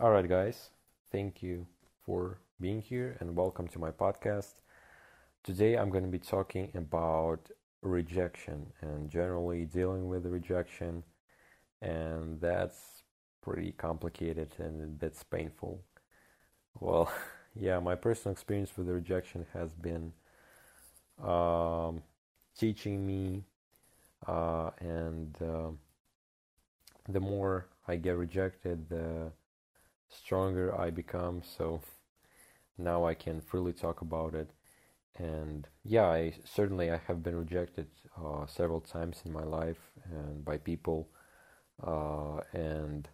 All right, guys, thank you for being here and welcome to my podcast. Today, I'm going to be talking about rejection and generally dealing with rejection, and that's pretty complicated and that's painful. Well, yeah, my personal experience with the rejection has been um, teaching me, uh, and uh, the more I get rejected, the stronger I become. So now I can freely talk about it. And yeah, I certainly I have been rejected uh, several times in my life and by people. Uh, and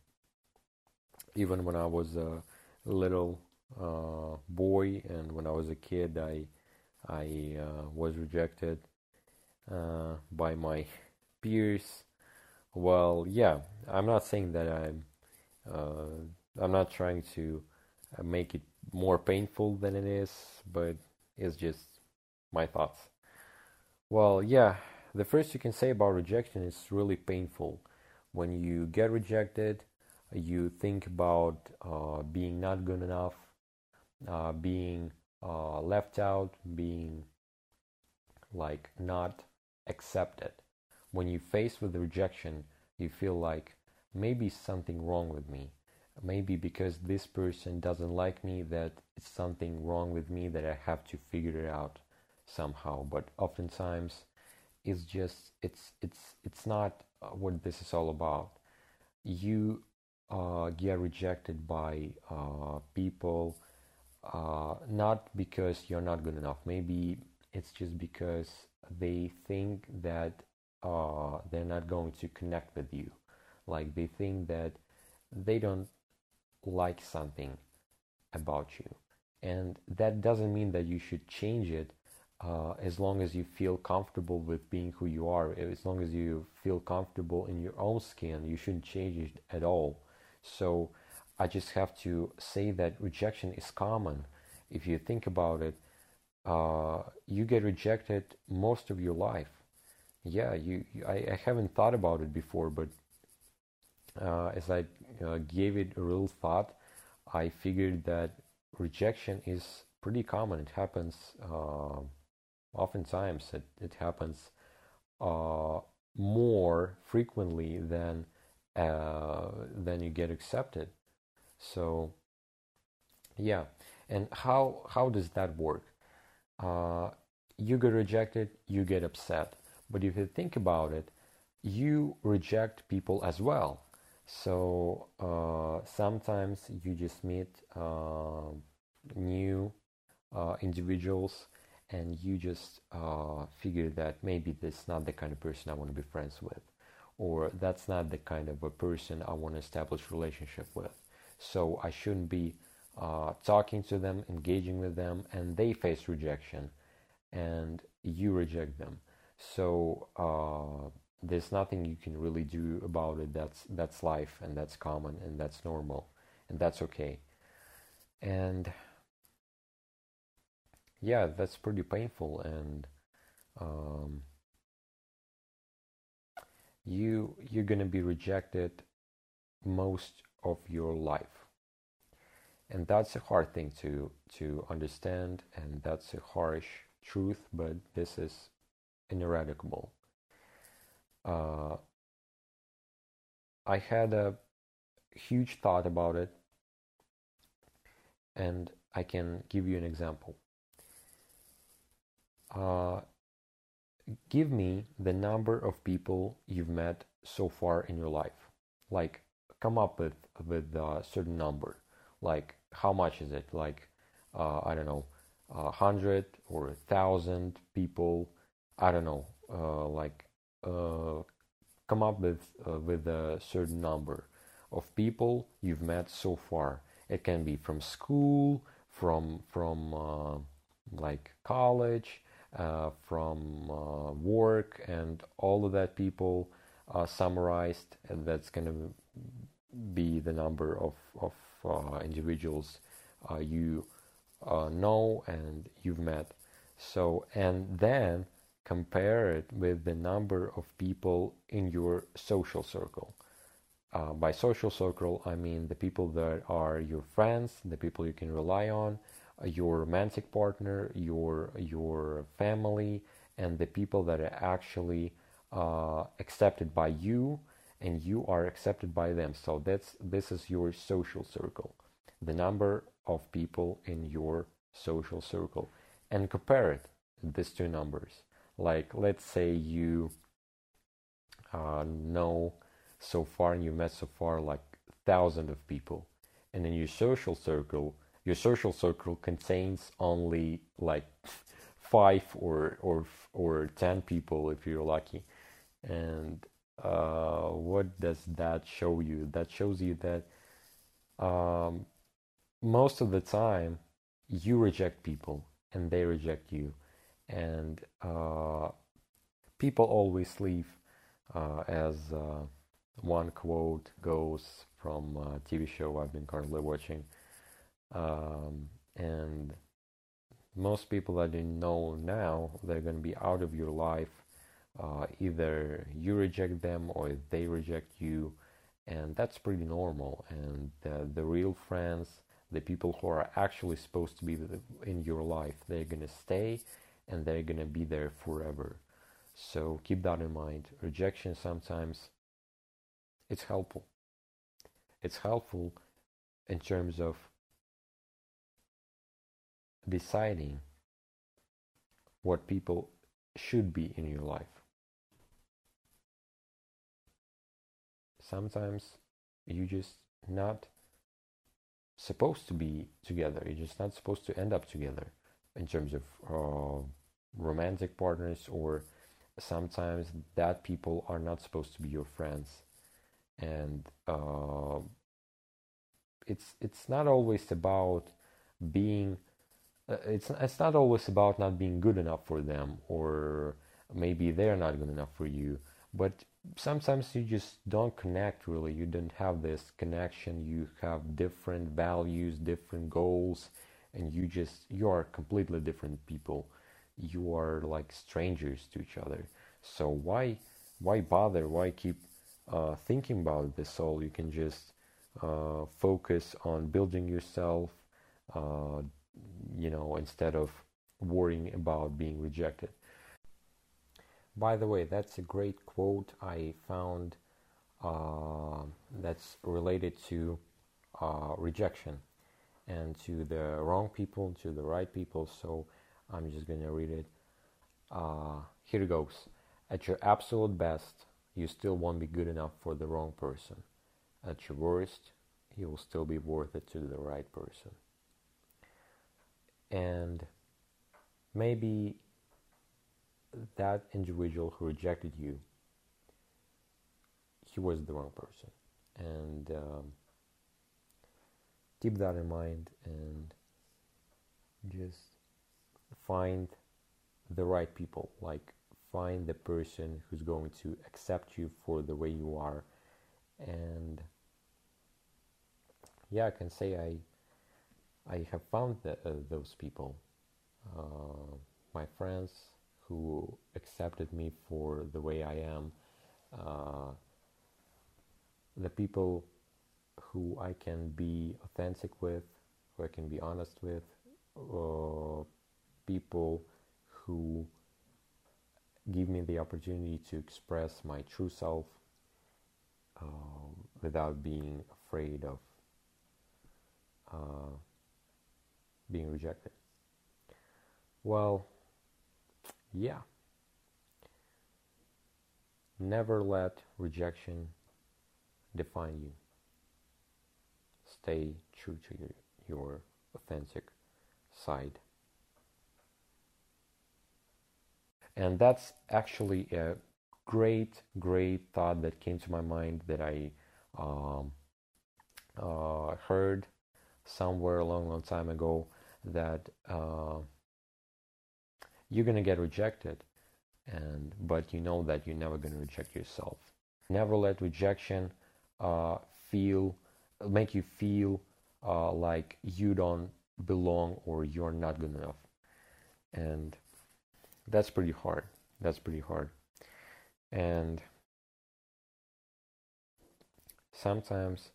even when I was a little uh, boy and when I was a kid, I I uh, was rejected uh, by my peers. Well, yeah, I'm not saying that I'm uh, I'm not trying to uh, make it more painful than it is, but it's just my thoughts. Well, yeah, the first you can say about rejection is really painful. When you get rejected, you think about uh, being not good enough, uh, being uh, left out, being like not accepted. When you face with rejection, you feel like maybe something wrong with me maybe because this person doesn't like me that it's something wrong with me that I have to figure it out somehow. But oftentimes it's just it's it's it's not uh, what this is all about. You uh, get rejected by uh, people uh, not because you're not good enough. Maybe it's just because they think that uh, they're not going to connect with you. Like they think that they don't like something about you. And that doesn't mean that you should change it uh, as long as you feel comfortable with being who you are. As long as you feel comfortable in your own skin, you shouldn't change it at all. So I just have to say that rejection is common. If you think about it, uh, you get rejected most of your life. Yeah, you, you I, I haven't thought about it before, but as I uh, gave it a real thought, I figured that rejection is pretty common. It happens uh, oftentimes. It, it happens uh, more frequently than uh, than you get accepted. So yeah, and how how does that work? Uh, you get rejected, you get upset. But if you think about it, you reject people as well so uh, sometimes you just meet uh, new uh, individuals and you just uh, figure that maybe this is not the kind of person I want to be friends with or that's not the kind of a person I want to establish relationship with. So I shouldn't be uh, talking to them, engaging with them, and they face rejection and you reject them. So uh, there's nothing you can really do about it that's that's life and that's common and that's normal and that's okay. And yeah that's pretty painful and um, you you're gonna be rejected most of your life. And that's a hard thing to to understand and that's a harsh truth but this is ineradicable uh, I had a huge thought about it, and I can give you an example. Uh, give me the number of people you've met so far in your life. Like, come up with with a certain number. Like, how much is it? Like, uh, I don't know, a hundred or a thousand people. I don't know. Uh, like come up with uh, with a certain number of people you've met so far. It can be from school, from from uh, like college, uh, from uh, work, and all of that people are summarized. And that's going to be the number of of individuals you know and you've met. So and then compare it with the number of people in your social circle. uh, by social circle, I mean the people that are your friends, the people you can rely on, uh, your romantic partner, your your family, and the people that are actually uh, accepted by you, and you are accepted by them. So that's this is your social circle, the number of people in your social circle, and compare it these two numbers. Like let's say you uh, know so far and you met so far like thousands of people. And in your social circle your social circle contains only like five or or or ten people if you're lucky. And uh, what does that show you? That shows you that um, most of the time you reject people and they reject you and uh, people always leave uh, as uh, one quote goes from a TV show I've been currently watching. Um, and most people that you know now, they're going to be out of your life. Uh, either you reject them or they reject you. And that's pretty normal. And the, the real friends, the people who are actually supposed to be in your life, they're going to stay and they're going to be there forever. So keep that in mind. Rejection sometimes it's helpful. It's helpful in terms of deciding what people should be in your life. Sometimes you just not supposed to be together. You're just not supposed to end up together in terms of uh, romantic partners, or sometimes that people are not supposed to be your friends. And uh, it's it's not always about being uh, it's it's not always about not being good enough for them or maybe they're not good enough for you. But sometimes you just don't connect really. You don't have this connection. You have different values different goals and you just you are completely different people you are like strangers to each other so why why bother why keep uh, thinking about this all. You can just uh, focus on building yourself, uh, you know, instead of worrying about being rejected. By the way, that's a great quote I found uh, that's related to uh, rejection and to the wrong people, to the right people. So I'm just going to read it. Uh, here it goes. At your absolute best, you still won't be good enough for the wrong person. At your worst, you will still be worth it to the right person. And maybe that individual who rejected you, he was the wrong person. And um, keep that in mind and just find the right people. Like find the person who's going to accept you for the way you are and yeah i can say i i have found the, uh, those people uh, my friends who accepted me for the way i am uh, the people who i can be authentic with who i can be honest with uh, people who give me the opportunity to express my true self uh, without being afraid of uh, being rejected. Well, yeah. Never let rejection define you. Stay true to your, your authentic side. And that's actually a great, great thought that came to my mind that I um, uh, heard somewhere a long, long time ago that uh, you're gonna get rejected, and but you know that you're never gonna reject yourself. Never let rejection uh, feel make you feel uh, like you don't belong or you're not good enough, and that's pretty hard. That's pretty hard. And sometimes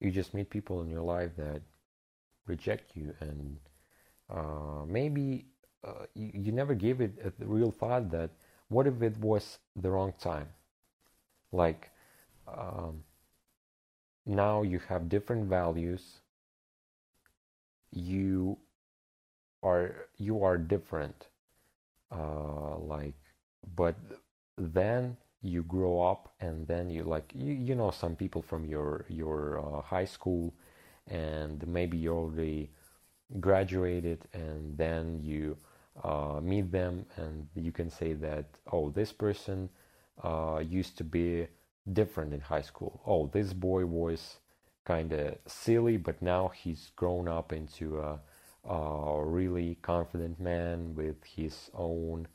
you just meet people in your life that reject you and uh, maybe uh, you, you never gave it a real thought that what if it was the wrong time like um, now you have different values you are you are different uh, like but then you grow up and then you like you, you know some people from your your uh, high school and maybe you already graduated and then you uh, meet them and you can say that oh this person uh, used to be different in high school. Oh this boy was kind of silly but now he's grown up into a, a really confident man with his own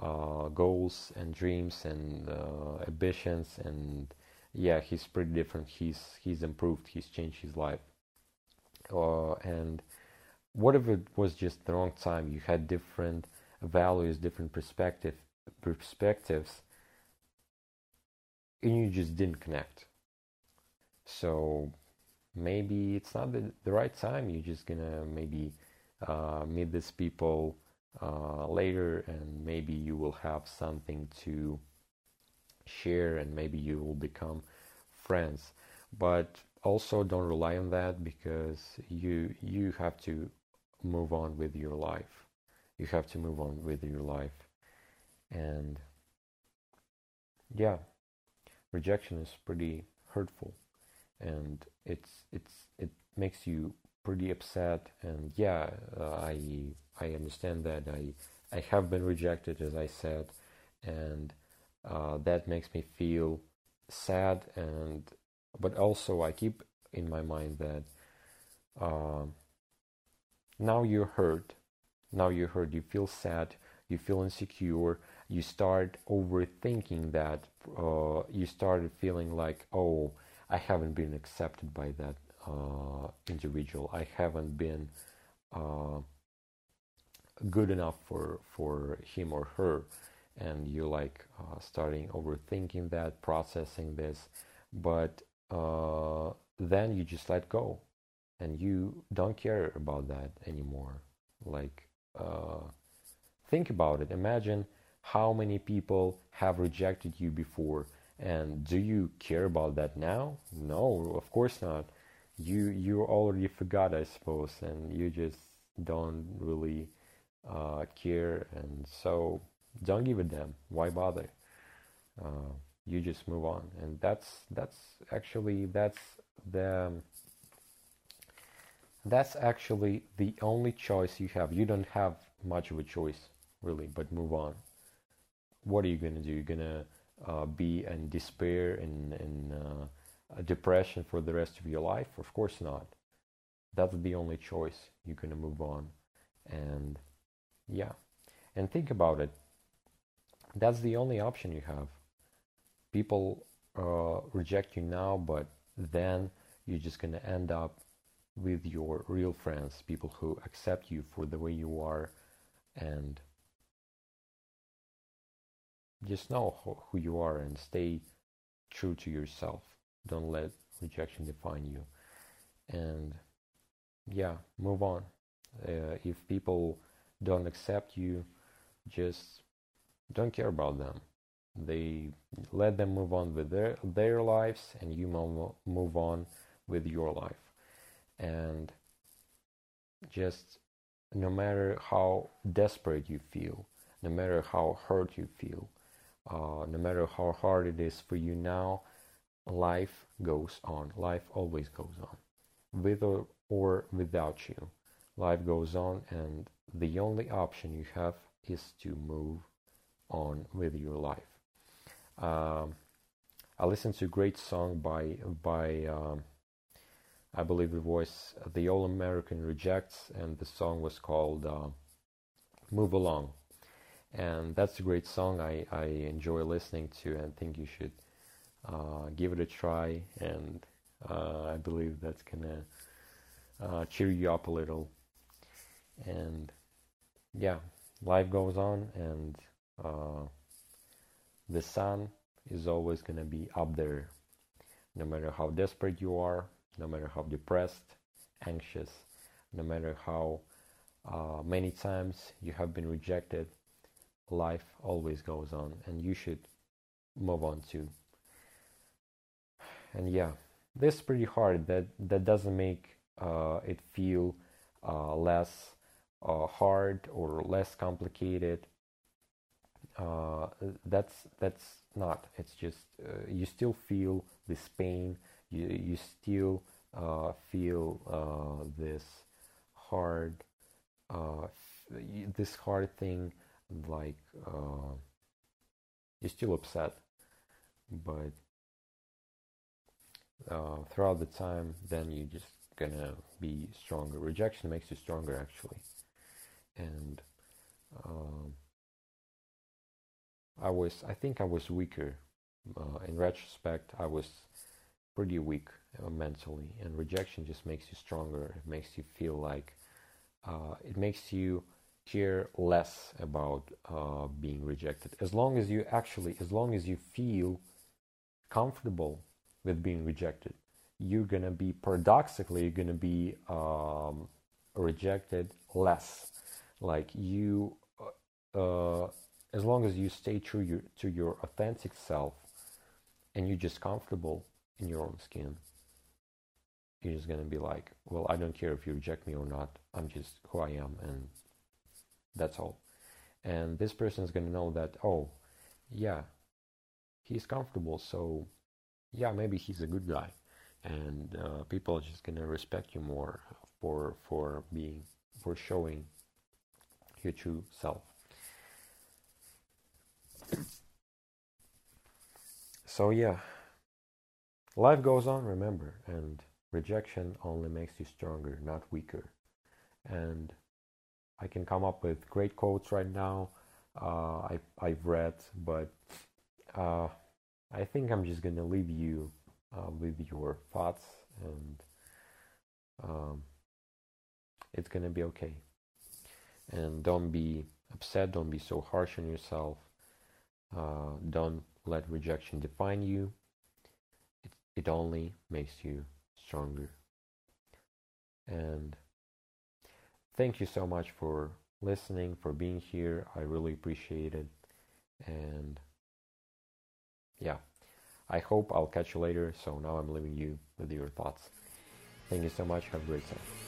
uh, goals and dreams and uh, ambitions and yeah he's pretty different. He's he's improved. He's changed his life. Uh, and what if it was just the wrong time? You had different values different perspective perspectives and you just didn't connect. So maybe it's not the, the right time. You're just gonna maybe uh, meet these people uh, later and maybe you will have something to share and maybe you will become friends. But also don't rely on that because you you have to move on with your life. You have to move on with your life. And yeah rejection is pretty hurtful. And it's it's it makes you pretty upset. And yeah uh, i i understand that. I i have been rejected as i said. And uh, that makes me feel sad. And but also i keep in my mind that uh, now you're hurt. Now you're hurt. You feel sad. You feel insecure. You start overthinking that. Uh, you started feeling like oh i haven't been accepted by that uh, individual. I haven't been uh, good enough for for him or her, and you like uh, starting overthinking that, processing this, but uh, then you just let go, and you don't care about that anymore. Like uh, think about it. Imagine how many people have rejected you before and do you care about that now no of course not you you already forgot, I suppose, and you just don't really uh, care, and so don't give a damn. Why bother? Uh, you just move on, and that's that's actually that's the that's actually the only choice you have. You don't have much of a choice really, but move on. What are you gonna do? You're gonna uh, be in despair and and uh, depression for the rest of your life? Of course not. That's the only choice. You're going to move on. And yeah. And think about it. That's the only option you have. People uh, reject you now, but then you're just going to end up with your real friends, people who accept you for the way you are and just know who you are and stay true to yourself. Don't let rejection define you. And yeah, move on. Uh, if people don't accept you, just don't care about them. They let them move on with their their lives, and you move on with your life. And just no matter how desperate you feel, no matter how hurt you feel, uh, no matter how hard it is for you now, life goes on. Life always goes on, with or, or without you. Life goes on, and the only option you have is to move on with your life. Um, I listened to a great song by by um, I believe it was the All American Rejects, and the song was called uh, "Move Along." And that's a great song. I, I enjoy listening to, and think you should uh, give it a try, and uh, I believe that's gonna uh, cheer you up a little. And yeah, life goes on, and uh, the sun is always gonna be up there no matter how desperate you are, no matter how depressed, anxious, no matter how uh, many times you have been rejected, life always goes on and you should move on too. And yeah, this is pretty hard. That that doesn't make uh, it feel uh, less uh, hard or less complicated. Uh, that's that's not. It's just uh, you still feel this pain. You you still uh, feel this hard this hard thing like you're still upset but uh, throughout the time, then you're just gonna be stronger. Rejection makes you stronger, actually. And um, I was, I think I was weaker. Uh, in retrospect, I was pretty weak uh, mentally, and rejection just makes you stronger. It makes you feel like uh, it makes you care less about uh, being rejected. As long as you actually, as long as you feel comfortable with being rejected. You're gonna be paradoxically you're gonna be um, rejected less. Like you, uh, uh, as long as you stay true your, to your authentic self, and you're just comfortable in your own skin, you're just gonna be like, well, I don't care if you reject me or not. I'm just who I am, and that's all. And this person is gonna know that, oh, yeah, he's comfortable, so yeah, maybe he's a good guy, and uh, people are just gonna respect you more for for being for showing your true self. so yeah, life goes on. Remember, and rejection only makes you stronger, not weaker. And I can come up with great quotes right now. Uh, I I've read, but. Uh, I think I'm just gonna leave you uh, with your thoughts, and um, it's gonna be okay. And don't be upset. Don't be so harsh on yourself. Uh, don't let rejection define you. It, it only makes you stronger. And thank you so much for listening, for being here. I really appreciate it. And yeah, I hope I'll catch you later. So now I'm leaving you with your thoughts. Thank you so much. Have a great time.